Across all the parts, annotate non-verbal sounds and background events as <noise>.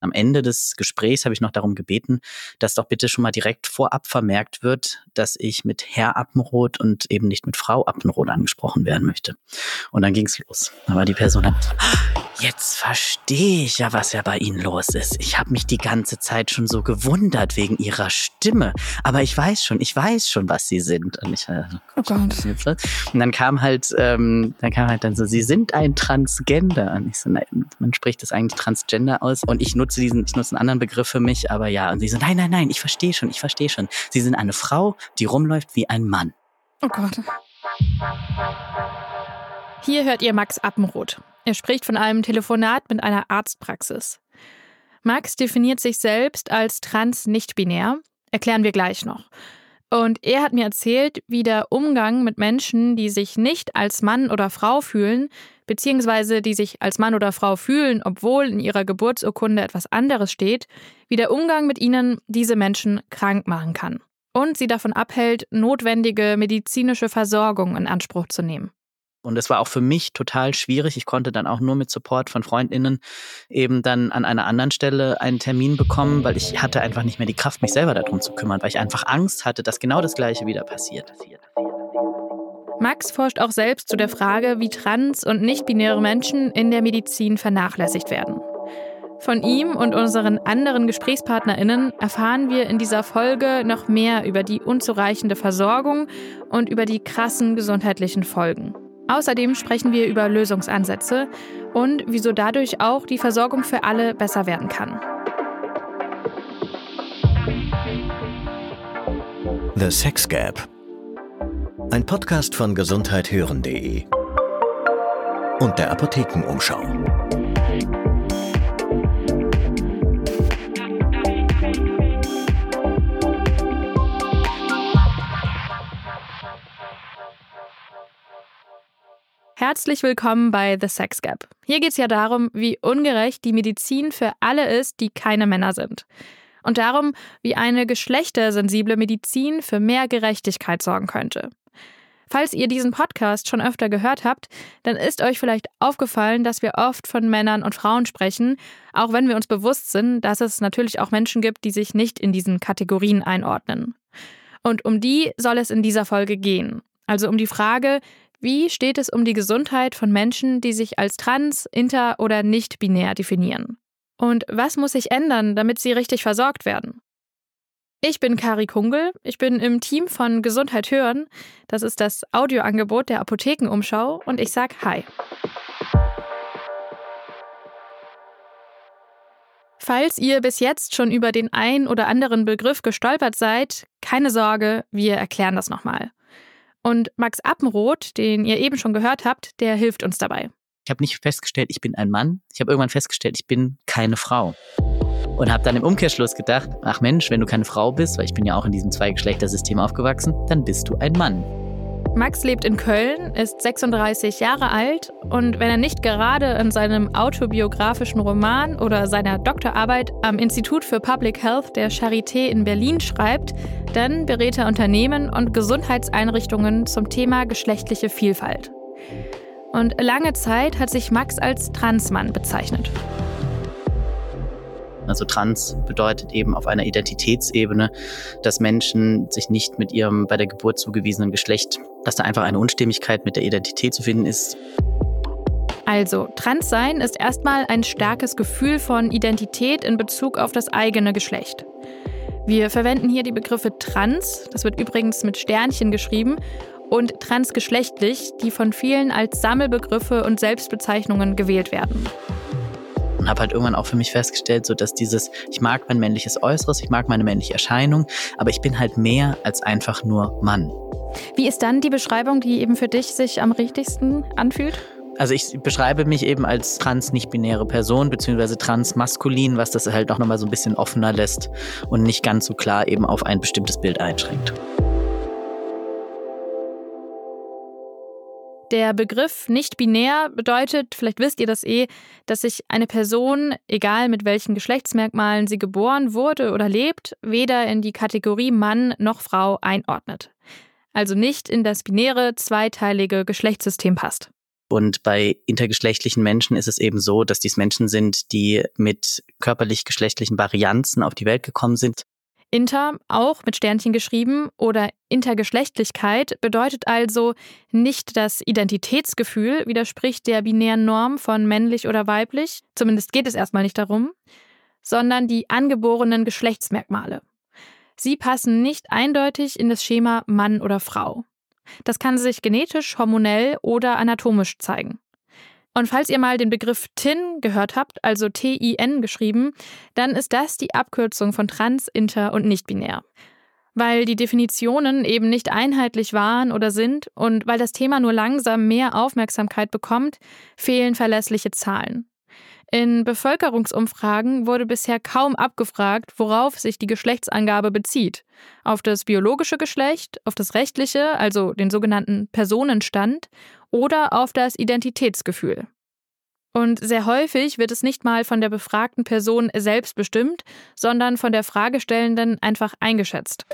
Am Ende des Gesprächs habe ich noch darum gebeten, dass doch bitte schon mal direkt vorab vermerkt wird, dass ich mit Herr Appenroth und eben nicht mit Frau Appenroth angesprochen werden möchte. Und dann ging's los. Da war die Person dann, jetzt verstehe ich ja, was ja bei Ihnen los ist. Ich habe mich die ganze Zeit schon so gewundert wegen Ihrer Stimme. Aber ich weiß schon, ich weiß schon, was Sie sind. Und ich, äh, oh Gott. Und dann kam halt, ähm, dann kam halt dann so, Sie sind ein Transgender. Und ich so, nein, man spricht das eigentlich Transgender aus. Und ich nutze nutze diesen, ich nutze einen anderen Begriff für mich, aber ja. Und sie so, nein, nein, nein, ich verstehe schon, ich verstehe schon. Sie sind eine Frau, die rumläuft wie ein Mann. Oh Gott. Hier hört ihr Max Appenroth. Er spricht von einem Telefonat mit einer Arztpraxis. Max definiert sich selbst als trans-nicht-binär. Erklären wir gleich noch. Und er hat mir erzählt, wie der Umgang mit Menschen, die sich nicht als Mann oder Frau fühlen, beziehungsweise die sich als Mann oder Frau fühlen, obwohl in ihrer Geburtsurkunde etwas anderes steht, wie der Umgang mit ihnen diese Menschen krank machen kann und sie davon abhält, notwendige medizinische Versorgung in Anspruch zu nehmen. Und es war auch für mich total schwierig. Ich konnte dann auch nur mit Support von Freundinnen eben dann an einer anderen Stelle einen Termin bekommen, weil ich hatte einfach nicht mehr die Kraft, mich selber darum zu kümmern, weil ich einfach Angst hatte, dass genau das Gleiche wieder passiert. Max forscht auch selbst zu der Frage, wie trans- und nicht-binäre Menschen in der Medizin vernachlässigt werden. Von ihm und unseren anderen GesprächspartnerInnen erfahren wir in dieser Folge noch mehr über die unzureichende Versorgung und über die krassen gesundheitlichen Folgen. Außerdem sprechen wir über Lösungsansätze und wieso dadurch auch die Versorgung für alle besser werden kann. The Sex Gap ein Podcast von gesundheithören.de und der Apothekenumschau. Herzlich willkommen bei The Sex Gap. Hier geht es ja darum, wie ungerecht die Medizin für alle ist, die keine Männer sind. Und darum, wie eine geschlechtersensible Medizin für mehr Gerechtigkeit sorgen könnte. Falls ihr diesen Podcast schon öfter gehört habt, dann ist euch vielleicht aufgefallen, dass wir oft von Männern und Frauen sprechen, auch wenn wir uns bewusst sind, dass es natürlich auch Menschen gibt, die sich nicht in diesen Kategorien einordnen. Und um die soll es in dieser Folge gehen. Also um die Frage, wie steht es um die Gesundheit von Menschen, die sich als trans, inter oder nicht binär definieren? Und was muss sich ändern, damit sie richtig versorgt werden? Ich bin Kari Kungel. Ich bin im Team von Gesundheit hören. Das ist das Audioangebot der Apothekenumschau und ich sag Hi. Falls ihr bis jetzt schon über den ein oder anderen Begriff gestolpert seid, keine Sorge, wir erklären das nochmal. Und Max Appenroth, den ihr eben schon gehört habt, der hilft uns dabei. Ich habe nicht festgestellt, ich bin ein Mann. Ich habe irgendwann festgestellt, ich bin keine Frau und habe dann im Umkehrschluss gedacht, ach Mensch, wenn du keine Frau bist, weil ich bin ja auch in diesem Zweigeschlechtersystem aufgewachsen, dann bist du ein Mann. Max lebt in Köln, ist 36 Jahre alt und wenn er nicht gerade in seinem autobiografischen Roman oder seiner Doktorarbeit am Institut für Public Health der Charité in Berlin schreibt, dann berät er Unternehmen und Gesundheitseinrichtungen zum Thema geschlechtliche Vielfalt. Und lange Zeit hat sich Max als Transmann bezeichnet. Also trans bedeutet eben auf einer Identitätsebene, dass Menschen sich nicht mit ihrem bei der Geburt zugewiesenen Geschlecht, dass da einfach eine Unstimmigkeit mit der Identität zu finden ist. Also, Transsein ist erstmal ein starkes Gefühl von Identität in Bezug auf das eigene Geschlecht. Wir verwenden hier die Begriffe trans, das wird übrigens mit Sternchen geschrieben, und transgeschlechtlich, die von vielen als Sammelbegriffe und Selbstbezeichnungen gewählt werden und habe halt irgendwann auch für mich festgestellt, so dass dieses, ich mag mein männliches Äußeres, ich mag meine männliche Erscheinung, aber ich bin halt mehr als einfach nur Mann. Wie ist dann die Beschreibung, die eben für dich sich am richtigsten anfühlt? Also ich beschreibe mich eben als trans nicht-binäre Person beziehungsweise transmaskulin, was das halt auch nochmal so ein bisschen offener lässt und nicht ganz so klar eben auf ein bestimmtes Bild einschränkt. Der Begriff nicht binär bedeutet, vielleicht wisst ihr das eh, dass sich eine Person, egal mit welchen Geschlechtsmerkmalen sie geboren wurde oder lebt, weder in die Kategorie Mann noch Frau einordnet. Also nicht in das binäre, zweiteilige Geschlechtssystem passt. Und bei intergeschlechtlichen Menschen ist es eben so, dass dies Menschen sind, die mit körperlich-geschlechtlichen Varianzen auf die Welt gekommen sind. Inter, auch mit Sternchen geschrieben, oder Intergeschlechtlichkeit bedeutet also nicht das Identitätsgefühl, widerspricht der binären Norm von männlich oder weiblich, zumindest geht es erstmal nicht darum, sondern die angeborenen Geschlechtsmerkmale. Sie passen nicht eindeutig in das Schema Mann oder Frau. Das kann sich genetisch, hormonell oder anatomisch zeigen. Und falls ihr mal den Begriff TIN gehört habt, also T-I-N geschrieben, dann ist das die Abkürzung von trans, inter und nicht-binär. Weil die Definitionen eben nicht einheitlich waren oder sind und weil das Thema nur langsam mehr Aufmerksamkeit bekommt, fehlen verlässliche Zahlen. In Bevölkerungsumfragen wurde bisher kaum abgefragt, worauf sich die Geschlechtsangabe bezieht. Auf das biologische Geschlecht, auf das rechtliche, also den sogenannten Personenstand, oder auf das Identitätsgefühl. Und sehr häufig wird es nicht mal von der befragten Person selbst bestimmt, sondern von der Fragestellenden einfach eingeschätzt.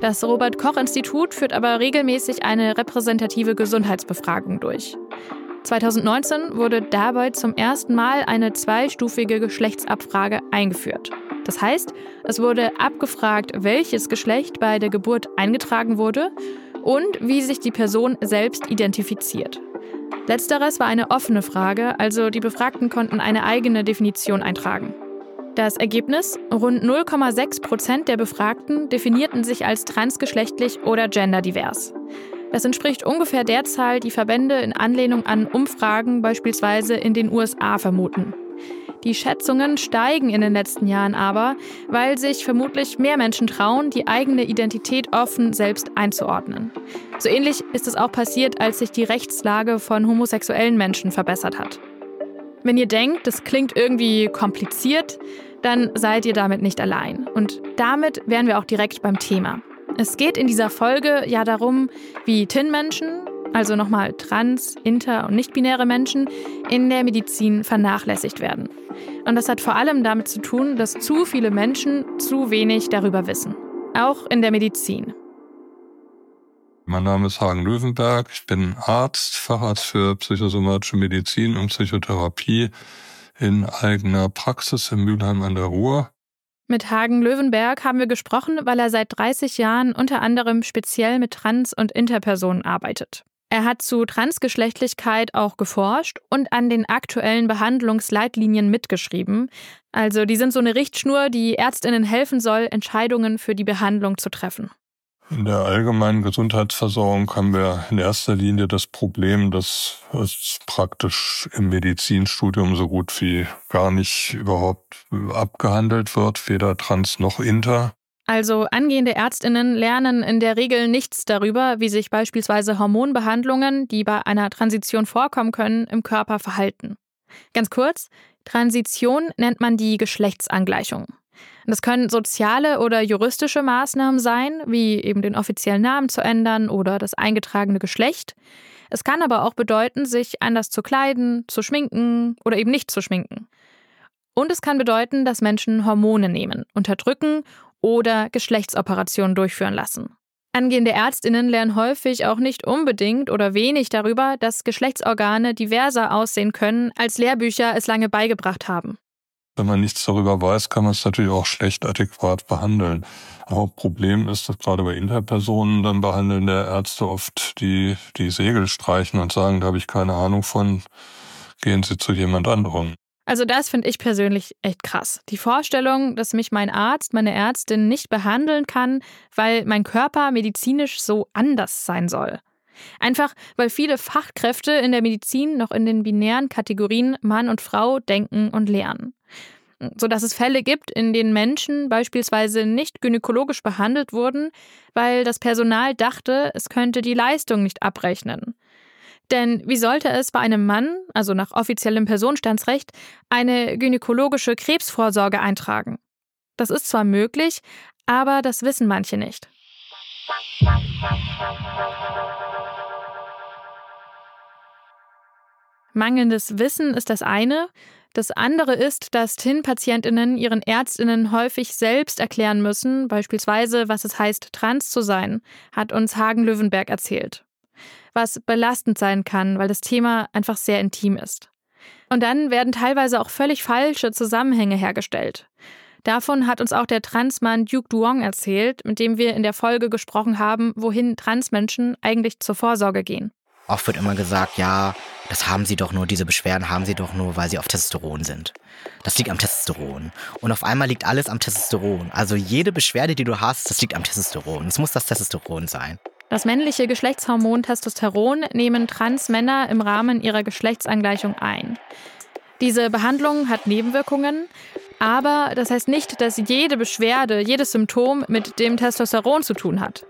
Das Robert Koch Institut führt aber regelmäßig eine repräsentative Gesundheitsbefragung durch. 2019 wurde dabei zum ersten Mal eine zweistufige Geschlechtsabfrage eingeführt. Das heißt, es wurde abgefragt, welches Geschlecht bei der Geburt eingetragen wurde und wie sich die Person selbst identifiziert. Letzteres war eine offene Frage, also die Befragten konnten eine eigene Definition eintragen. Das Ergebnis? Rund 0,6 Prozent der Befragten definierten sich als transgeschlechtlich oder genderdivers. Das entspricht ungefähr der Zahl, die Verbände in Anlehnung an Umfragen beispielsweise in den USA vermuten. Die Schätzungen steigen in den letzten Jahren aber, weil sich vermutlich mehr Menschen trauen, die eigene Identität offen selbst einzuordnen. So ähnlich ist es auch passiert, als sich die Rechtslage von homosexuellen Menschen verbessert hat. Wenn ihr denkt, das klingt irgendwie kompliziert, dann seid ihr damit nicht allein. Und damit wären wir auch direkt beim Thema. Es geht in dieser Folge ja darum, wie TIN-Menschen, also nochmal trans, inter und nicht-binäre Menschen, in der Medizin vernachlässigt werden. Und das hat vor allem damit zu tun, dass zu viele Menschen zu wenig darüber wissen. Auch in der Medizin. Mein Name ist Hagen Löwenberg. Ich bin Arzt, Facharzt für psychosomatische Medizin und Psychotherapie in eigener Praxis in Mülheim an der Ruhr. Mit Hagen Löwenberg haben wir gesprochen, weil er seit 30 Jahren unter anderem speziell mit Trans- und Interpersonen arbeitet. Er hat zu Transgeschlechtlichkeit auch geforscht und an den aktuellen Behandlungsleitlinien mitgeschrieben. Also die sind so eine Richtschnur, die Ärztinnen helfen soll, Entscheidungen für die Behandlung zu treffen. In der allgemeinen Gesundheitsversorgung haben wir in erster Linie das Problem, dass es praktisch im Medizinstudium so gut wie gar nicht überhaupt abgehandelt wird, weder trans noch inter. Also angehende Ärztinnen lernen in der Regel nichts darüber, wie sich beispielsweise Hormonbehandlungen, die bei einer Transition vorkommen können, im Körper verhalten. Ganz kurz, Transition nennt man die Geschlechtsangleichung. Das können soziale oder juristische Maßnahmen sein, wie eben den offiziellen Namen zu ändern oder das eingetragene Geschlecht. Es kann aber auch bedeuten, sich anders zu kleiden, zu schminken oder eben nicht zu schminken. Und es kann bedeuten, dass Menschen Hormone nehmen, unterdrücken oder Geschlechtsoperationen durchführen lassen. Angehende Ärztinnen lernen häufig auch nicht unbedingt oder wenig darüber, dass Geschlechtsorgane diverser aussehen können, als Lehrbücher es lange beigebracht haben. Wenn man nichts darüber weiß, kann man es natürlich auch schlecht adäquat behandeln. Aber Problem ist, dass gerade bei Interpersonen dann behandeln der Ärzte oft die, die Segel streichen und sagen, da habe ich keine Ahnung von, gehen Sie zu jemand anderem. Also das finde ich persönlich echt krass. Die Vorstellung, dass mich mein Arzt, meine Ärztin nicht behandeln kann, weil mein Körper medizinisch so anders sein soll. Einfach weil viele Fachkräfte in der Medizin noch in den binären Kategorien Mann und Frau denken und lernen sodass es Fälle gibt, in denen Menschen beispielsweise nicht gynäkologisch behandelt wurden, weil das Personal dachte, es könnte die Leistung nicht abrechnen. Denn wie sollte es bei einem Mann, also nach offiziellem Personenstandsrecht, eine gynäkologische Krebsvorsorge eintragen? Das ist zwar möglich, aber das wissen manche nicht. Mangelndes Wissen ist das eine, das andere ist, dass TIN-Patientinnen ihren Ärztinnen häufig selbst erklären müssen, beispielsweise, was es heißt, trans zu sein, hat uns Hagen Löwenberg erzählt. was belastend sein kann, weil das Thema einfach sehr intim ist. Und dann werden teilweise auch völlig falsche Zusammenhänge hergestellt. Davon hat uns auch der Transmann Duke Duong erzählt, mit dem wir in der Folge gesprochen haben, wohin Transmenschen eigentlich zur Vorsorge gehen. Oft wird immer gesagt, ja, das haben sie doch nur, diese Beschwerden haben sie doch nur, weil sie auf Testosteron sind. Das liegt am Testosteron. Und auf einmal liegt alles am Testosteron. Also jede Beschwerde, die du hast, das liegt am Testosteron. Es muss das Testosteron sein. Das männliche Geschlechtshormon Testosteron nehmen Transmänner im Rahmen ihrer Geschlechtsangleichung ein. Diese Behandlung hat Nebenwirkungen, aber das heißt nicht, dass jede Beschwerde, jedes Symptom mit dem Testosteron zu tun hat.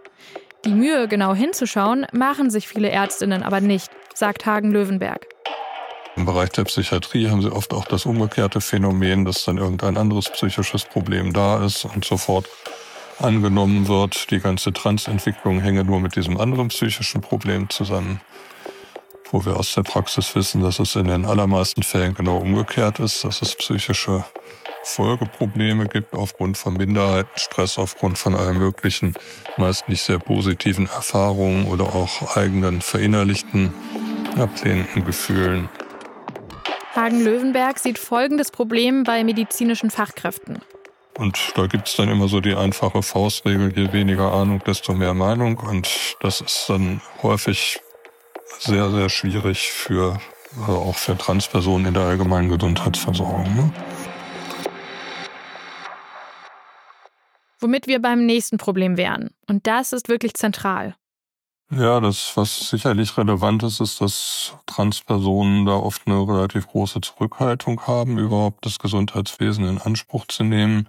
Die Mühe, genau hinzuschauen, machen sich viele Ärztinnen aber nicht, sagt Hagen Löwenberg. Im Bereich der Psychiatrie haben sie oft auch das umgekehrte Phänomen, dass dann irgendein anderes psychisches Problem da ist und sofort angenommen wird, die ganze Transentwicklung hänge nur mit diesem anderen psychischen Problem zusammen. Wo wir aus der Praxis wissen, dass es in den allermeisten Fällen genau umgekehrt ist, dass es psychische Folgeprobleme gibt aufgrund von Minderheitenstress, aufgrund von allen möglichen, meist nicht sehr positiven Erfahrungen oder auch eigenen verinnerlichten, ablehnenden Gefühlen. Hagen Löwenberg sieht folgendes Problem bei medizinischen Fachkräften. Und da gibt es dann immer so die einfache Faustregel, je weniger Ahnung, desto mehr Meinung. Und das ist dann häufig sehr, sehr schwierig für, also auch für Transpersonen in der allgemeinen Gesundheitsversorgung. Ne? Womit wir beim nächsten Problem wären. Und das ist wirklich zentral. Ja, das, was sicherlich relevant ist, ist, dass Transpersonen da oft eine relativ große Zurückhaltung haben, überhaupt das Gesundheitswesen in Anspruch zu nehmen,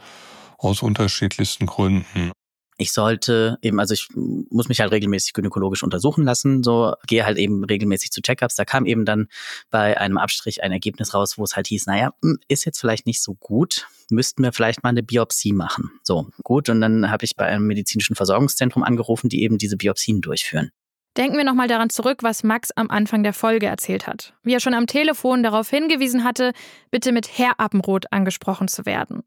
aus unterschiedlichsten Gründen ich sollte eben, also ich muss mich halt regelmäßig gynäkologisch untersuchen lassen, so gehe halt eben regelmäßig zu Checkups. Da kam eben dann bei einem Abstrich ein Ergebnis raus, wo es halt hieß, naja, hm, ist jetzt vielleicht nicht so gut, müssten wir vielleicht mal eine Biopsie machen. So, gut. Und dann habe ich bei einem medizinischen Versorgungszentrum angerufen, die eben diese Biopsien durchführen. Denken wir nochmal daran zurück, was Max am Anfang der Folge erzählt hat. Wie er schon am Telefon darauf hingewiesen hatte, bitte mit Herr Appenroth angesprochen zu werden.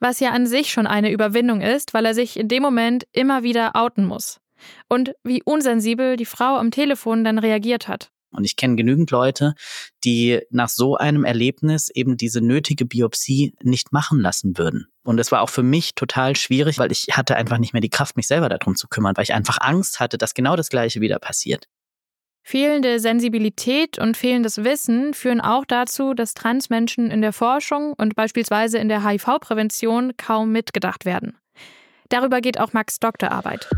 Was ja an sich schon eine Überwindung ist, weil er sich in dem Moment immer wieder outen muss. Und wie unsensibel die Frau am Telefon dann reagiert hat. Und ich kenne genügend Leute, die nach so einem Erlebnis eben diese nötige Biopsie nicht machen lassen würden. Und es war auch für mich total schwierig, weil ich hatte einfach nicht mehr die Kraft, mich selber darum zu kümmern, weil ich einfach Angst hatte, dass genau das Gleiche wieder passiert. Fehlende Sensibilität und fehlendes Wissen führen auch dazu, dass Transmenschen in der Forschung und beispielsweise in der HIV-Prävention kaum mitgedacht werden. Darüber geht auch Max Doktorarbeit.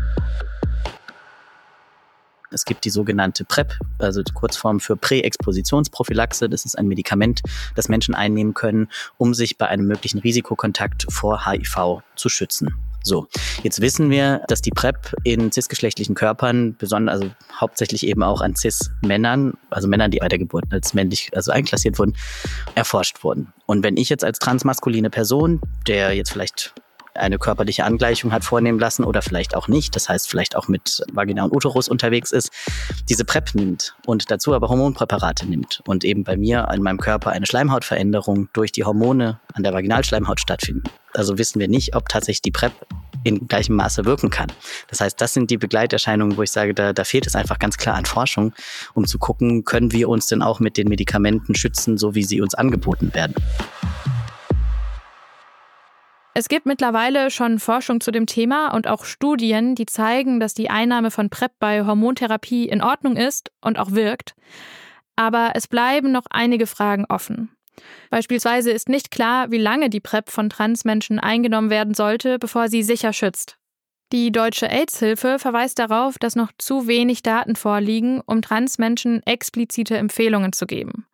Es gibt die sogenannte PrEP, also die Kurzform für Präexpositionsprophylaxe. Das ist ein Medikament, das Menschen einnehmen können, um sich bei einem möglichen Risikokontakt vor HIV zu schützen. So, jetzt wissen wir, dass die PrEP in cisgeschlechtlichen Körpern, besonders, also hauptsächlich eben auch an cis-Männern, also Männern, die bei der Geburt als männlich, also einklassiert wurden, erforscht wurden. Und wenn ich jetzt als transmaskuline Person, der jetzt vielleicht eine körperliche Angleichung hat vornehmen lassen oder vielleicht auch nicht, das heißt vielleicht auch mit Vagina und Uterus unterwegs ist, diese PrEP nimmt und dazu aber Hormonpräparate nimmt und eben bei mir in meinem Körper eine Schleimhautveränderung durch die Hormone an der Vaginalschleimhaut stattfinden. Also wissen wir nicht, ob tatsächlich die PrEP in gleichem Maße wirken kann. Das heißt, das sind die Begleiterscheinungen, wo ich sage, da, da fehlt es einfach ganz klar an Forschung, um zu gucken, können wir uns denn auch mit den Medikamenten schützen, so wie sie uns angeboten werden. Es gibt mittlerweile schon Forschung zu dem Thema und auch Studien, die zeigen, dass die Einnahme von PrEP bei Hormontherapie in Ordnung ist und auch wirkt. Aber es bleiben noch einige Fragen offen. Beispielsweise ist nicht klar, wie lange die PrEP von Transmenschen eingenommen werden sollte, bevor sie sicher schützt. Die Deutsche AIDS-Hilfe verweist darauf, dass noch zu wenig Daten vorliegen, um Transmenschen explizite Empfehlungen zu geben.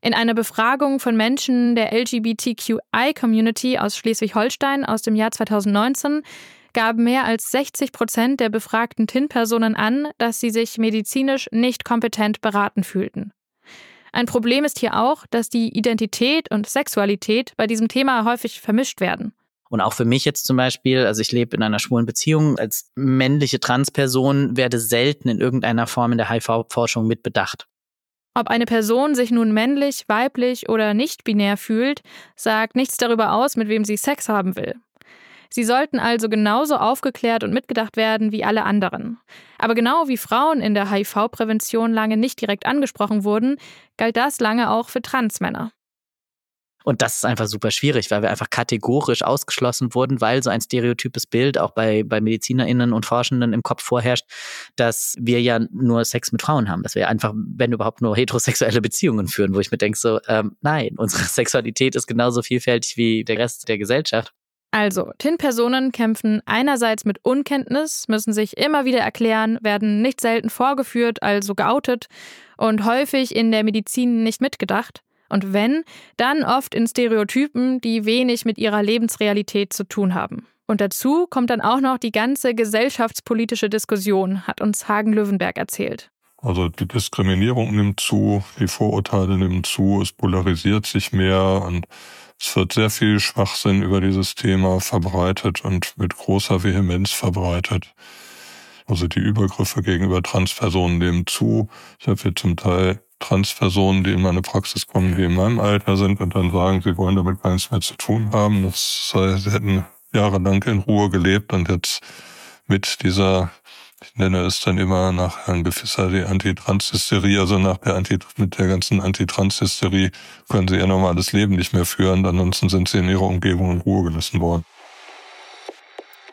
In einer Befragung von Menschen der LGBTQI-Community aus Schleswig-Holstein aus dem Jahr 2019 gaben mehr als 60 Prozent der befragten TIN-Personen an, dass sie sich medizinisch nicht kompetent beraten fühlten. Ein Problem ist hier auch, dass die Identität und Sexualität bei diesem Thema häufig vermischt werden. Und auch für mich jetzt zum Beispiel, also ich lebe in einer schwulen Beziehung, als männliche Transperson werde selten in irgendeiner Form in der HIV-Forschung mitbedacht. Ob eine Person sich nun männlich, weiblich oder nicht binär fühlt, sagt nichts darüber aus, mit wem sie Sex haben will. Sie sollten also genauso aufgeklärt und mitgedacht werden wie alle anderen. Aber genau wie Frauen in der HIV-Prävention lange nicht direkt angesprochen wurden, galt das lange auch für Transmänner. Und das ist einfach super schwierig, weil wir einfach kategorisch ausgeschlossen wurden, weil so ein stereotypes Bild auch bei, bei MedizinerInnen und Forschenden im Kopf vorherrscht, dass wir ja nur Sex mit Frauen haben, dass wir einfach, wenn überhaupt, nur heterosexuelle Beziehungen führen, wo ich mir denke, so, ähm, nein, unsere <laughs> Sexualität ist genauso vielfältig wie der Rest der Gesellschaft. Also, TIN-Personen kämpfen einerseits mit Unkenntnis, müssen sich immer wieder erklären, werden nicht selten vorgeführt, also geoutet und häufig in der Medizin nicht mitgedacht. Und wenn, dann oft in Stereotypen, die wenig mit ihrer Lebensrealität zu tun haben. Und dazu kommt dann auch noch die ganze gesellschaftspolitische Diskussion, hat uns Hagen Löwenberg erzählt. Also die Diskriminierung nimmt zu, die Vorurteile nehmen zu, es polarisiert sich mehr und es wird sehr viel Schwachsinn über dieses Thema verbreitet und mit großer Vehemenz verbreitet. Also die Übergriffe gegenüber Transpersonen nehmen zu. Ich habe hier zum Teil Transpersonen, die in meine Praxis kommen, die in meinem Alter sind und dann sagen, sie wollen damit gar nichts mehr zu tun haben. Das sei, sie hätten jahrelang in Ruhe gelebt und jetzt mit dieser, ich nenne es dann immer nach Herrn Gefisser die Antitranshysterie, also nach der Anti, mit der ganzen Antitranshysterie können sie ihr normales Leben nicht mehr führen, ansonsten sind sie in ihrer Umgebung in Ruhe gelassen worden.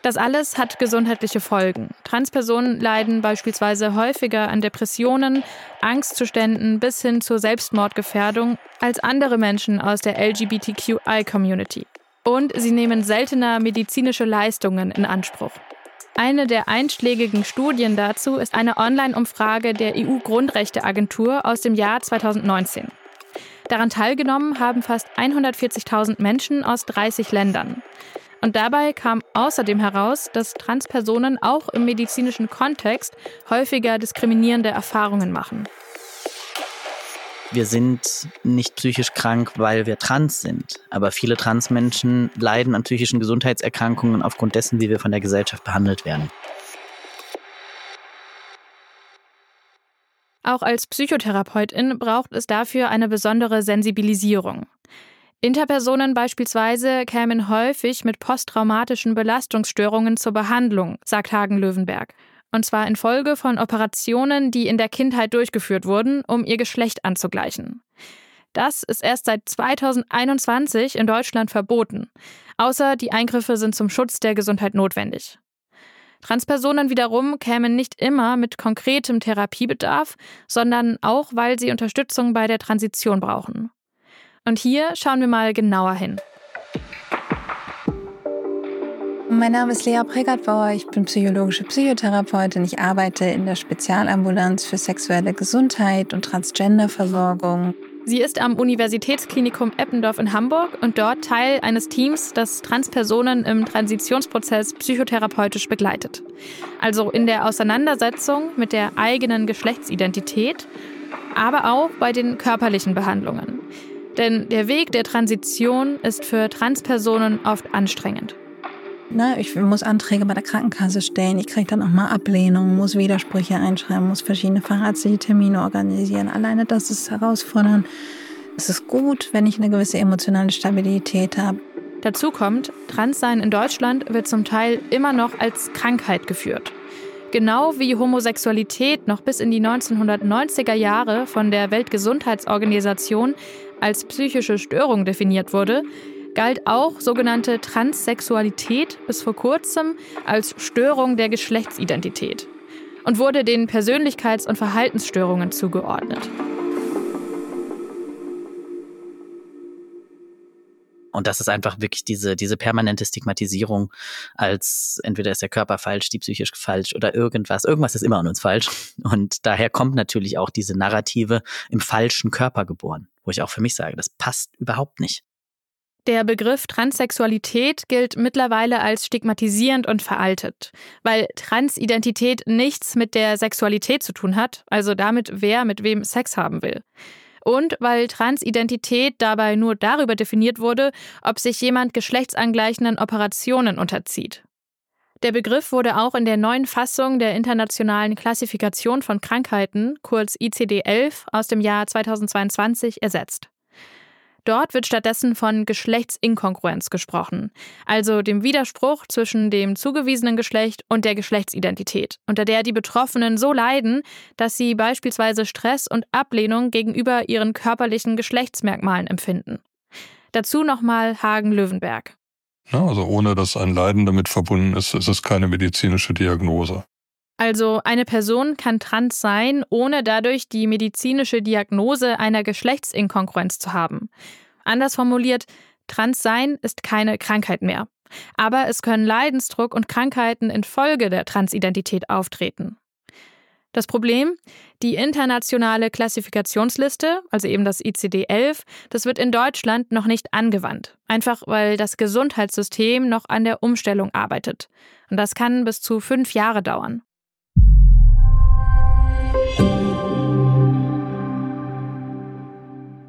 Das alles hat gesundheitliche Folgen. Transpersonen leiden beispielsweise häufiger an Depressionen, Angstzuständen bis hin zur Selbstmordgefährdung als andere Menschen aus der LGBTQI-Community. Und sie nehmen seltener medizinische Leistungen in Anspruch. Eine der einschlägigen Studien dazu ist eine Online-Umfrage der EU-Grundrechteagentur aus dem Jahr 2019. Daran teilgenommen haben fast 140.000 Menschen aus 30 Ländern. Und dabei kam außerdem heraus, dass Transpersonen auch im medizinischen Kontext häufiger diskriminierende Erfahrungen machen. Wir sind nicht psychisch krank, weil wir trans sind. Aber viele Transmenschen leiden an psychischen Gesundheitserkrankungen aufgrund dessen, wie wir von der Gesellschaft behandelt werden. Auch als Psychotherapeutin braucht es dafür eine besondere Sensibilisierung. Interpersonen beispielsweise kämen häufig mit posttraumatischen Belastungsstörungen zur Behandlung, sagt Hagen Löwenberg. Und zwar infolge von Operationen, die in der Kindheit durchgeführt wurden, um ihr Geschlecht anzugleichen. Das ist erst seit 2021 in Deutschland verboten. Außer die Eingriffe sind zum Schutz der Gesundheit notwendig. Transpersonen wiederum kämen nicht immer mit konkretem Therapiebedarf, sondern auch, weil sie Unterstützung bei der Transition brauchen. Und hier schauen wir mal genauer hin. Mein Name ist Lea Pregertbauer, ich bin psychologische Psychotherapeutin. Ich arbeite in der Spezialambulanz für sexuelle Gesundheit und Transgenderversorgung. Sie ist am Universitätsklinikum Eppendorf in Hamburg und dort Teil eines Teams, das Transpersonen im Transitionsprozess psychotherapeutisch begleitet. Also in der Auseinandersetzung mit der eigenen Geschlechtsidentität, aber auch bei den körperlichen Behandlungen. Denn der Weg der Transition ist für Transpersonen oft anstrengend. Na, ich muss Anträge bei der Krankenkasse stellen, ich kriege dann auch mal Ablehnungen, muss Widersprüche einschreiben, muss verschiedene fachärztliche Termine organisieren. Alleine das ist herausfordernd. Es ist gut, wenn ich eine gewisse emotionale Stabilität habe. Dazu kommt, Transsein in Deutschland wird zum Teil immer noch als Krankheit geführt. Genau wie Homosexualität noch bis in die 1990er Jahre von der Weltgesundheitsorganisation als psychische Störung definiert wurde, galt auch sogenannte Transsexualität bis vor kurzem als Störung der Geschlechtsidentität und wurde den Persönlichkeits- und Verhaltensstörungen zugeordnet. Und das ist einfach wirklich diese, diese permanente Stigmatisierung als entweder ist der Körper falsch, die psychisch falsch oder irgendwas. Irgendwas ist immer an uns falsch. Und daher kommt natürlich auch diese Narrative im falschen Körper geboren, wo ich auch für mich sage, das passt überhaupt nicht. Der Begriff Transsexualität gilt mittlerweile als stigmatisierend und veraltet, weil Transidentität nichts mit der Sexualität zu tun hat, also damit, wer mit wem Sex haben will. Und weil Transidentität dabei nur darüber definiert wurde, ob sich jemand geschlechtsangleichenden Operationen unterzieht. Der Begriff wurde auch in der neuen Fassung der Internationalen Klassifikation von Krankheiten, kurz ICD-11, aus dem Jahr 2022 ersetzt. Dort wird stattdessen von Geschlechtsinkongruenz gesprochen, also dem Widerspruch zwischen dem zugewiesenen Geschlecht und der Geschlechtsidentität, unter der die Betroffenen so leiden, dass sie beispielsweise Stress und Ablehnung gegenüber ihren körperlichen Geschlechtsmerkmalen empfinden. Dazu nochmal Hagen-Löwenberg. Ja, also ohne dass ein Leiden damit verbunden ist, ist es keine medizinische Diagnose. Also eine Person kann trans sein, ohne dadurch die medizinische Diagnose einer Geschlechtsinkongruenz zu haben. Anders formuliert, trans sein ist keine Krankheit mehr. Aber es können Leidensdruck und Krankheiten infolge der Transidentität auftreten. Das Problem? Die internationale Klassifikationsliste, also eben das ICD-11, das wird in Deutschland noch nicht angewandt. Einfach weil das Gesundheitssystem noch an der Umstellung arbeitet. Und das kann bis zu fünf Jahre dauern.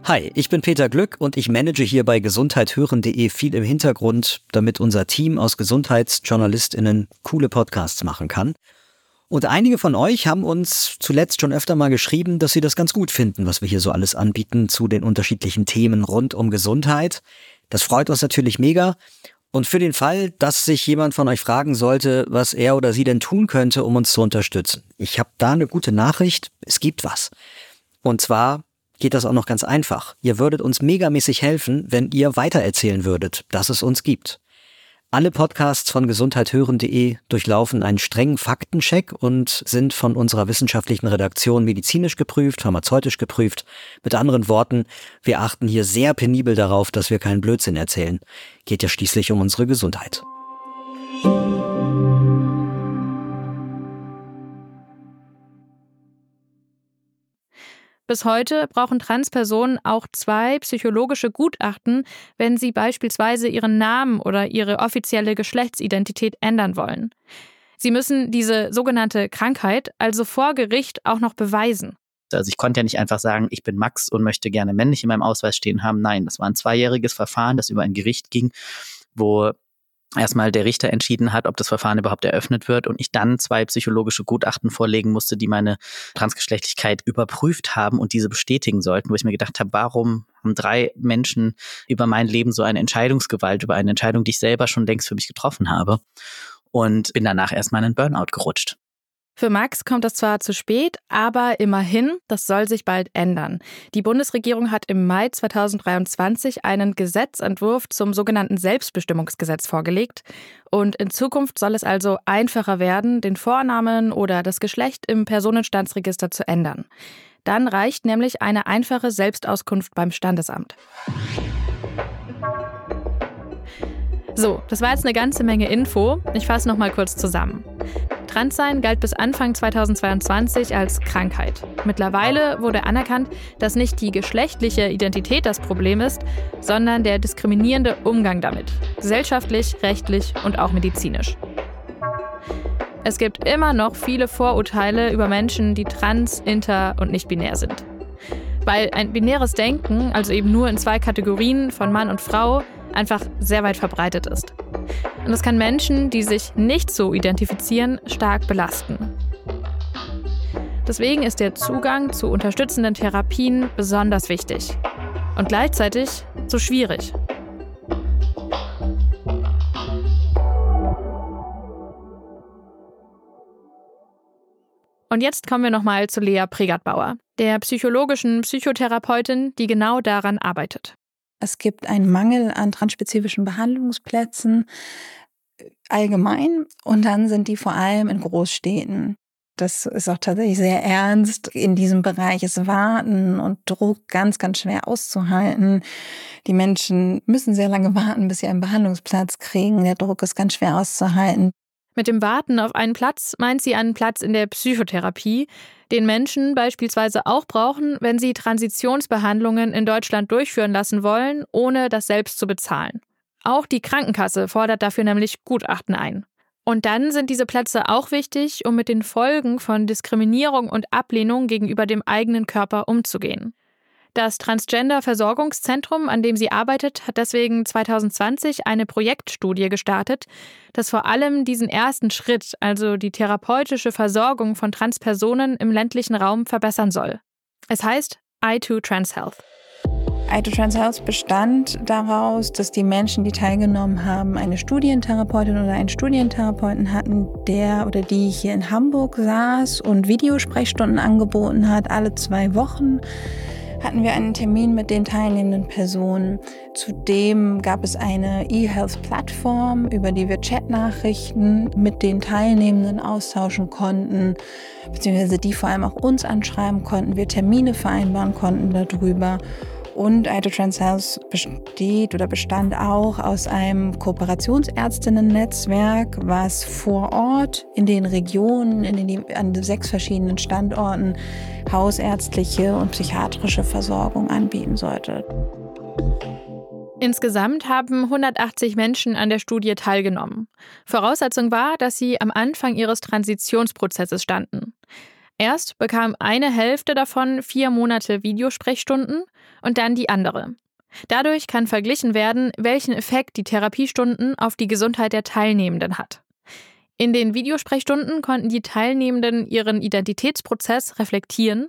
Hi, ich bin Peter Glück und ich manage hier bei gesundheithören.de viel im Hintergrund, damit unser Team aus Gesundheitsjournalistinnen coole Podcasts machen kann. Und einige von euch haben uns zuletzt schon öfter mal geschrieben, dass sie das ganz gut finden, was wir hier so alles anbieten zu den unterschiedlichen Themen rund um Gesundheit. Das freut uns natürlich mega. Und für den Fall, dass sich jemand von euch fragen sollte, was er oder sie denn tun könnte, um uns zu unterstützen. Ich habe da eine gute Nachricht. Es gibt was. Und zwar geht das auch noch ganz einfach. Ihr würdet uns megamäßig helfen, wenn ihr weitererzählen würdet, dass es uns gibt. Alle Podcasts von gesundheithören.de durchlaufen einen strengen Faktencheck und sind von unserer wissenschaftlichen Redaktion medizinisch geprüft, pharmazeutisch geprüft. Mit anderen Worten, wir achten hier sehr penibel darauf, dass wir keinen Blödsinn erzählen. Geht ja schließlich um unsere Gesundheit. Bis heute brauchen Transpersonen auch zwei psychologische Gutachten, wenn sie beispielsweise ihren Namen oder ihre offizielle Geschlechtsidentität ändern wollen. Sie müssen diese sogenannte Krankheit also vor Gericht auch noch beweisen. Also ich konnte ja nicht einfach sagen, ich bin Max und möchte gerne männlich in meinem Ausweis stehen haben. Nein, das war ein zweijähriges Verfahren, das über ein Gericht ging, wo erstmal der Richter entschieden hat, ob das Verfahren überhaupt eröffnet wird und ich dann zwei psychologische Gutachten vorlegen musste, die meine Transgeschlechtlichkeit überprüft haben und diese bestätigen sollten, wo ich mir gedacht habe, warum haben drei Menschen über mein Leben so eine Entscheidungsgewalt, über eine Entscheidung, die ich selber schon längst für mich getroffen habe und bin danach erstmal in einen Burnout gerutscht. Für Max kommt das zwar zu spät, aber immerhin, das soll sich bald ändern. Die Bundesregierung hat im Mai 2023 einen Gesetzentwurf zum sogenannten Selbstbestimmungsgesetz vorgelegt. Und in Zukunft soll es also einfacher werden, den Vornamen oder das Geschlecht im Personenstandsregister zu ändern. Dann reicht nämlich eine einfache Selbstauskunft beim Standesamt. So, das war jetzt eine ganze Menge Info. Ich fasse noch mal kurz zusammen. Transsein galt bis Anfang 2022 als Krankheit. Mittlerweile wurde anerkannt, dass nicht die geschlechtliche Identität das Problem ist, sondern der diskriminierende Umgang damit. Gesellschaftlich, rechtlich und auch medizinisch. Es gibt immer noch viele Vorurteile über Menschen, die trans, inter und nicht binär sind. Weil ein binäres Denken, also eben nur in zwei Kategorien von Mann und Frau, einfach sehr weit verbreitet ist. Und das kann Menschen, die sich nicht so identifizieren, stark belasten. Deswegen ist der Zugang zu unterstützenden Therapien besonders wichtig und gleichzeitig so schwierig. Und jetzt kommen wir nochmal zu Lea Pregatbauer, der psychologischen Psychotherapeutin, die genau daran arbeitet. Es gibt einen Mangel an transspezifischen Behandlungsplätzen äh, allgemein und dann sind die vor allem in Großstädten. Das ist auch tatsächlich sehr ernst. In diesem Bereich ist Warten und Druck ganz, ganz schwer auszuhalten. Die Menschen müssen sehr lange warten, bis sie einen Behandlungsplatz kriegen. Der Druck ist ganz schwer auszuhalten. Mit dem Warten auf einen Platz meint sie einen Platz in der Psychotherapie, den Menschen beispielsweise auch brauchen, wenn sie Transitionsbehandlungen in Deutschland durchführen lassen wollen, ohne das selbst zu bezahlen. Auch die Krankenkasse fordert dafür nämlich Gutachten ein. Und dann sind diese Plätze auch wichtig, um mit den Folgen von Diskriminierung und Ablehnung gegenüber dem eigenen Körper umzugehen. Das Transgender-Versorgungszentrum, an dem sie arbeitet, hat deswegen 2020 eine Projektstudie gestartet, das vor allem diesen ersten Schritt, also die therapeutische Versorgung von Transpersonen im ländlichen Raum, verbessern soll. Es heißt I2 Trans Health. Aito Trans Health bestand daraus, dass die Menschen, die teilgenommen haben, eine Studientherapeutin oder einen Studientherapeuten hatten, der oder die hier in Hamburg saß und Videosprechstunden angeboten hat, alle zwei Wochen hatten wir einen Termin mit den teilnehmenden Personen. Zudem gab es eine E-Health-Plattform, über die wir Chatnachrichten mit den Teilnehmenden austauschen konnten, beziehungsweise die vor allem auch uns anschreiben konnten, wir Termine vereinbaren konnten darüber. Und Ito Trans Health besteht oder bestand auch aus einem Kooperationsärztinnen-Netzwerk, was vor Ort in den Regionen, in den, an sechs verschiedenen Standorten hausärztliche und psychiatrische Versorgung anbieten sollte. Insgesamt haben 180 Menschen an der Studie teilgenommen. Voraussetzung war, dass sie am Anfang ihres Transitionsprozesses standen. Erst bekam eine Hälfte davon vier Monate Videosprechstunden und dann die andere. Dadurch kann verglichen werden, welchen Effekt die Therapiestunden auf die Gesundheit der Teilnehmenden hat. In den Videosprechstunden konnten die Teilnehmenden ihren Identitätsprozess reflektieren.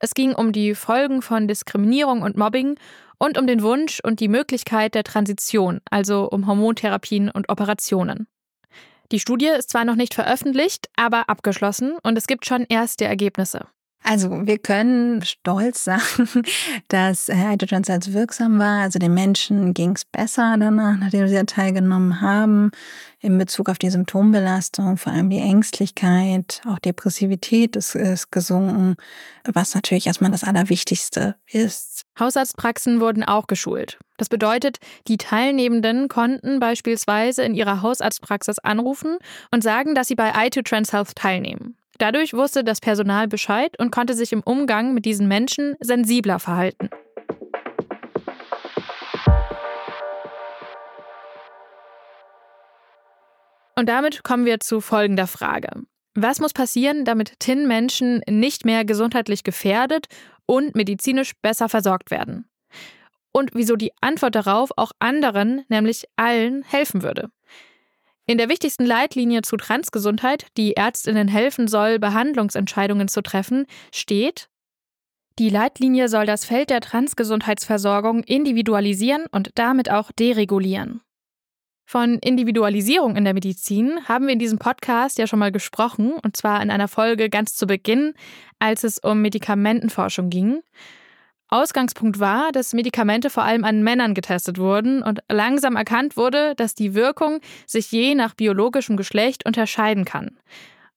Es ging um die Folgen von Diskriminierung und Mobbing und um den Wunsch und die Möglichkeit der Transition, also um Hormontherapien und Operationen. Die Studie ist zwar noch nicht veröffentlicht, aber abgeschlossen und es gibt schon erste Ergebnisse. Also wir können stolz sagen, <laughs> dass Hydrogen als wirksam war. Also den Menschen ging es besser danach, nachdem sie teilgenommen haben, in Bezug auf die Symptombelastung, vor allem die Ängstlichkeit, auch Depressivität ist, ist gesunken, was natürlich erstmal das Allerwichtigste ist. Hausarztpraxen wurden auch geschult. Das bedeutet, die Teilnehmenden konnten beispielsweise in ihrer Hausarztpraxis anrufen und sagen, dass sie bei i2 Trans Health teilnehmen. Dadurch wusste das Personal Bescheid und konnte sich im Umgang mit diesen Menschen sensibler verhalten. Und damit kommen wir zu folgender Frage. Was muss passieren, damit TIN-Menschen nicht mehr gesundheitlich gefährdet und medizinisch besser versorgt werden? Und wieso die Antwort darauf auch anderen, nämlich allen, helfen würde? In der wichtigsten Leitlinie zu Transgesundheit, die Ärztinnen helfen soll, Behandlungsentscheidungen zu treffen, steht, die Leitlinie soll das Feld der Transgesundheitsversorgung individualisieren und damit auch deregulieren. Von Individualisierung in der Medizin haben wir in diesem Podcast ja schon mal gesprochen, und zwar in einer Folge ganz zu Beginn, als es um Medikamentenforschung ging. Ausgangspunkt war, dass Medikamente vor allem an Männern getestet wurden und langsam erkannt wurde, dass die Wirkung sich je nach biologischem Geschlecht unterscheiden kann.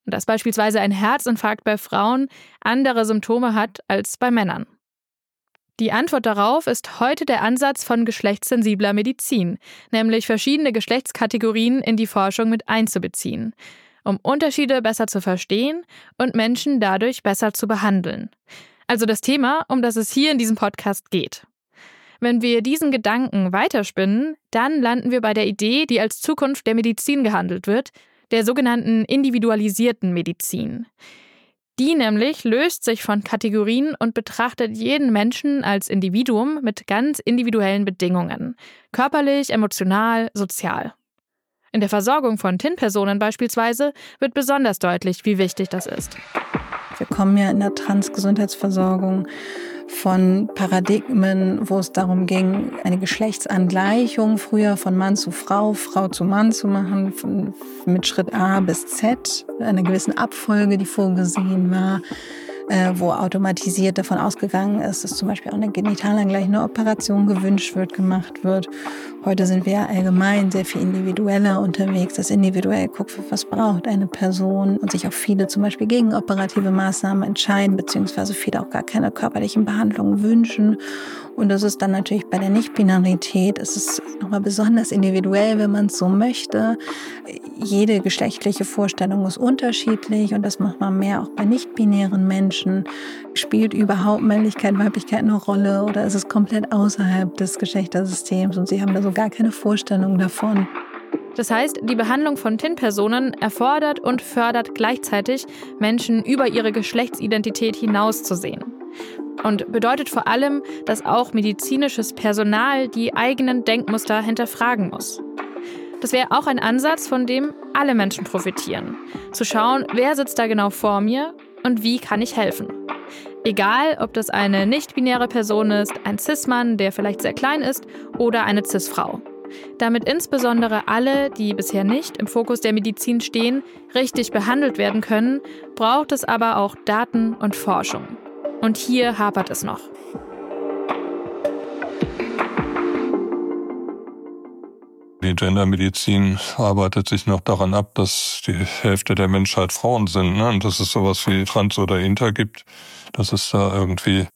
Und dass beispielsweise ein Herzinfarkt bei Frauen andere Symptome hat als bei Männern. Die Antwort darauf ist heute der Ansatz von geschlechtssensibler Medizin, nämlich verschiedene Geschlechtskategorien in die Forschung mit einzubeziehen, um Unterschiede besser zu verstehen und Menschen dadurch besser zu behandeln. Also das Thema, um das es hier in diesem Podcast geht. Wenn wir diesen Gedanken weiterspinnen, dann landen wir bei der Idee, die als Zukunft der Medizin gehandelt wird, der sogenannten individualisierten Medizin. Die nämlich löst sich von Kategorien und betrachtet jeden Menschen als Individuum mit ganz individuellen Bedingungen, körperlich, emotional, sozial. In der Versorgung von TIN-Personen beispielsweise wird besonders deutlich, wie wichtig das ist. Wir kommen ja in der Transgesundheitsversorgung von Paradigmen, wo es darum ging, eine Geschlechtsangleichung früher von Mann zu Frau, Frau zu Mann zu machen, von, mit Schritt A bis Z, einer gewissen Abfolge, die vorgesehen war äh, wo automatisiert davon ausgegangen ist, dass zum Beispiel auch eine genitalangleichende Operation gewünscht wird, gemacht wird. Heute sind wir allgemein sehr viel individueller unterwegs, dass individuell guckt, was braucht eine Person und sich auch viele zum Beispiel gegen operative Maßnahmen entscheiden, beziehungsweise viele auch gar keine körperlichen Behandlungen wünschen. Und das ist dann natürlich bei der Nicht-Binarität, ist es nochmal besonders individuell, wenn man es so möchte. Jede geschlechtliche Vorstellung ist unterschiedlich und das macht man mehr auch bei nicht-binären Menschen. Spielt überhaupt Männlichkeit, Weiblichkeit eine Rolle oder ist es komplett außerhalb des Geschlechtersystems und sie haben da so gar keine Vorstellung davon? Das heißt, die Behandlung von TIN-Personen erfordert und fördert gleichzeitig, Menschen über ihre Geschlechtsidentität hinauszusehen und bedeutet vor allem, dass auch medizinisches Personal die eigenen Denkmuster hinterfragen muss. Das wäre auch ein Ansatz, von dem alle Menschen profitieren. Zu schauen, wer sitzt da genau vor mir und wie kann ich helfen. Egal, ob das eine nicht-binäre Person ist, ein Cis-Mann, der vielleicht sehr klein ist, oder eine Cis-Frau. Damit insbesondere alle, die bisher nicht im Fokus der Medizin stehen, richtig behandelt werden können, braucht es aber auch Daten und Forschung. Und hier hapert es noch. Die Gendermedizin arbeitet sich noch daran ab, dass die Hälfte der Menschheit Frauen sind ne? und dass es sowas wie Trans oder Inter gibt. Das ist da irgendwie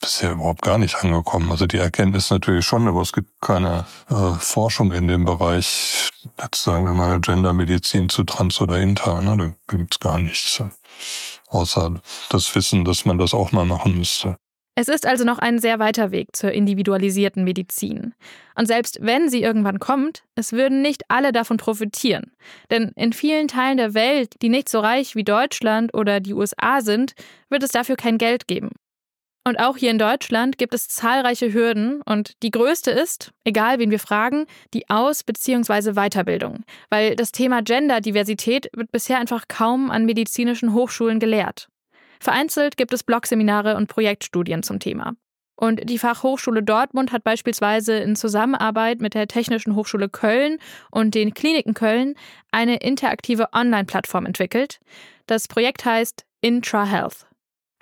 bisher überhaupt gar nicht angekommen. Also die Erkenntnis natürlich schon, aber es gibt keine äh, Forschung in dem Bereich, jetzt sagen wir mal Gendermedizin zu Trans oder Inter. Ne? Da gibt's gar nichts. Außer das Wissen, dass man das auch mal machen müsste. Es ist also noch ein sehr weiter Weg zur individualisierten Medizin. Und selbst wenn sie irgendwann kommt, es würden nicht alle davon profitieren. Denn in vielen Teilen der Welt, die nicht so reich wie Deutschland oder die USA sind, wird es dafür kein Geld geben. Und auch hier in Deutschland gibt es zahlreiche Hürden und die größte ist, egal wen wir fragen, die Aus- bzw. Weiterbildung. Weil das Thema Genderdiversität wird bisher einfach kaum an medizinischen Hochschulen gelehrt. Vereinzelt gibt es Blogseminare und Projektstudien zum Thema. Und die Fachhochschule Dortmund hat beispielsweise in Zusammenarbeit mit der Technischen Hochschule Köln und den Kliniken Köln eine interaktive Online-Plattform entwickelt. Das Projekt heißt IntraHealth.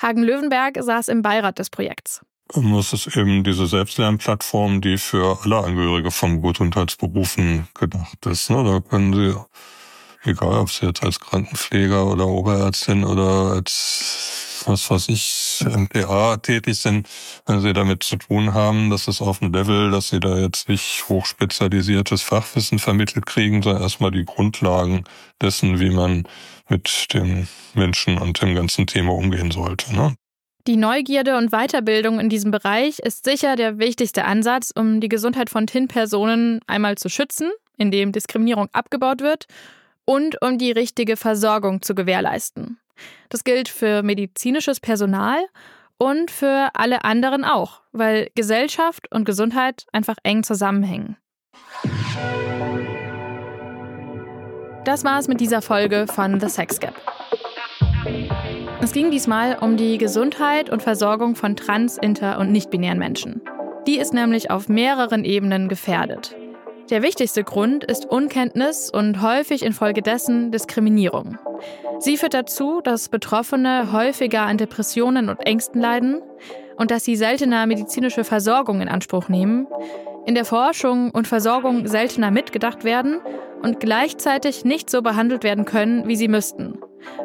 Hagen Löwenberg saß im Beirat des Projekts. Das ist eben diese Selbstlernplattform, die für alle Angehörige von Gesundheitsberufen gedacht ist. Ne? Da können Sie egal ob sie jetzt als Krankenpfleger oder Oberärztin oder als was weiß ich, MPA tätig sind, wenn sie damit zu tun haben, dass es auf dem Level, dass sie da jetzt nicht hochspezialisiertes Fachwissen vermittelt kriegen, sondern erstmal die Grundlagen dessen, wie man mit dem Menschen und dem ganzen Thema umgehen sollte. Ne? Die Neugierde und Weiterbildung in diesem Bereich ist sicher der wichtigste Ansatz, um die Gesundheit von TIN-Personen einmal zu schützen, indem Diskriminierung abgebaut wird und um die richtige Versorgung zu gewährleisten. Das gilt für medizinisches Personal und für alle anderen auch, weil Gesellschaft und Gesundheit einfach eng zusammenhängen. Das war es mit dieser Folge von The Sex Gap. Es ging diesmal um die Gesundheit und Versorgung von trans-, inter- und nicht-binären Menschen. Die ist nämlich auf mehreren Ebenen gefährdet. Der wichtigste Grund ist Unkenntnis und häufig infolgedessen Diskriminierung. Sie führt dazu, dass Betroffene häufiger an Depressionen und Ängsten leiden und dass sie seltener medizinische Versorgung in Anspruch nehmen, in der Forschung und Versorgung seltener mitgedacht werden und gleichzeitig nicht so behandelt werden können, wie sie müssten,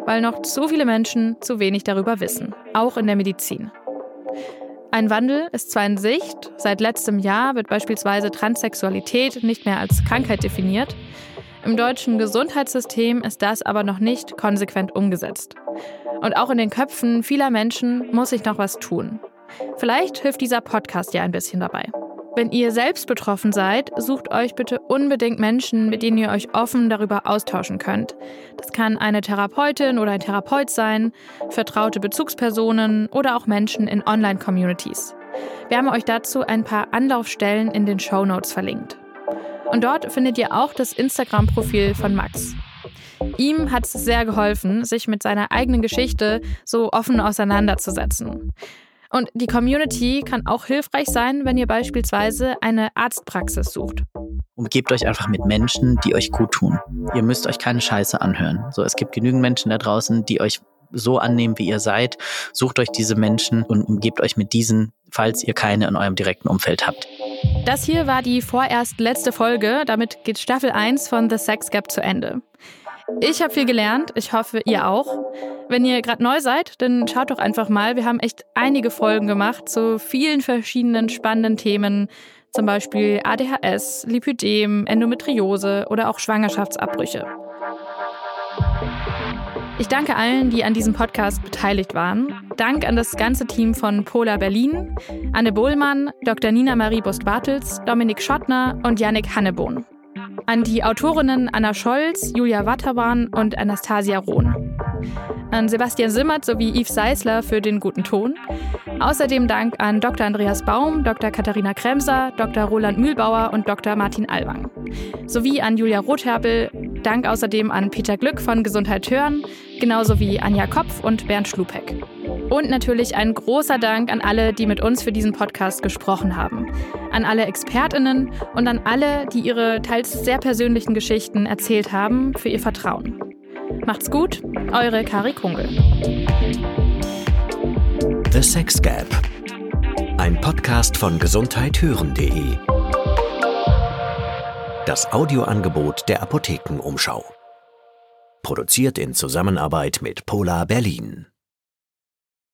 weil noch zu viele Menschen zu wenig darüber wissen, auch in der Medizin. Ein Wandel ist zwar in Sicht, seit letztem Jahr wird beispielsweise Transsexualität nicht mehr als Krankheit definiert, im deutschen Gesundheitssystem ist das aber noch nicht konsequent umgesetzt. Und auch in den Köpfen vieler Menschen muss sich noch was tun. Vielleicht hilft dieser Podcast ja ein bisschen dabei. Wenn ihr selbst betroffen seid, sucht euch bitte unbedingt Menschen, mit denen ihr euch offen darüber austauschen könnt. Das kann eine Therapeutin oder ein Therapeut sein, vertraute Bezugspersonen oder auch Menschen in Online-Communities. Wir haben euch dazu ein paar Anlaufstellen in den Show Notes verlinkt. Und dort findet ihr auch das Instagram-Profil von Max. Ihm hat es sehr geholfen, sich mit seiner eigenen Geschichte so offen auseinanderzusetzen. Und die Community kann auch hilfreich sein, wenn ihr beispielsweise eine Arztpraxis sucht. Umgebt euch einfach mit Menschen, die euch gut tun. Ihr müsst euch keine Scheiße anhören. So, es gibt genügend Menschen da draußen, die euch so annehmen, wie ihr seid. Sucht euch diese Menschen und umgebt euch mit diesen, falls ihr keine in eurem direkten Umfeld habt. Das hier war die vorerst letzte Folge. Damit geht Staffel 1 von The Sex Gap zu Ende. Ich habe viel gelernt. Ich hoffe, ihr auch. Wenn ihr gerade neu seid, dann schaut doch einfach mal. Wir haben echt einige Folgen gemacht zu vielen verschiedenen spannenden Themen. Zum Beispiel ADHS, Lipidem, Endometriose oder auch Schwangerschaftsabbrüche. Ich danke allen, die an diesem Podcast beteiligt waren. Dank an das ganze Team von Pola Berlin, Anne Bohlmann, Dr. Nina Marie Bust-Bartels, Dominik Schottner und Yannick Hannebohn. An die Autorinnen Anna Scholz, Julia Watterwan und Anastasia Rohn. An Sebastian Simmert sowie Yves Seisler für den guten Ton. Außerdem Dank an Dr. Andreas Baum, Dr. Katharina Kremser, Dr. Roland Mühlbauer und Dr. Martin Alwang. Sowie an Julia Rotherbel. Dank außerdem an Peter Glück von Gesundheit hören, genauso wie Anja Kopf und Bernd Schlupeck. Und natürlich ein großer Dank an alle, die mit uns für diesen Podcast gesprochen haben. An alle Expertinnen und an alle, die ihre teils sehr persönlichen Geschichten erzählt haben, für ihr Vertrauen. Macht's gut, eure Kari Kungel. The Sex Gap. Ein Podcast von gesundheithören.de. Das Audioangebot der Apothekenumschau. Produziert in Zusammenarbeit mit Polar Berlin.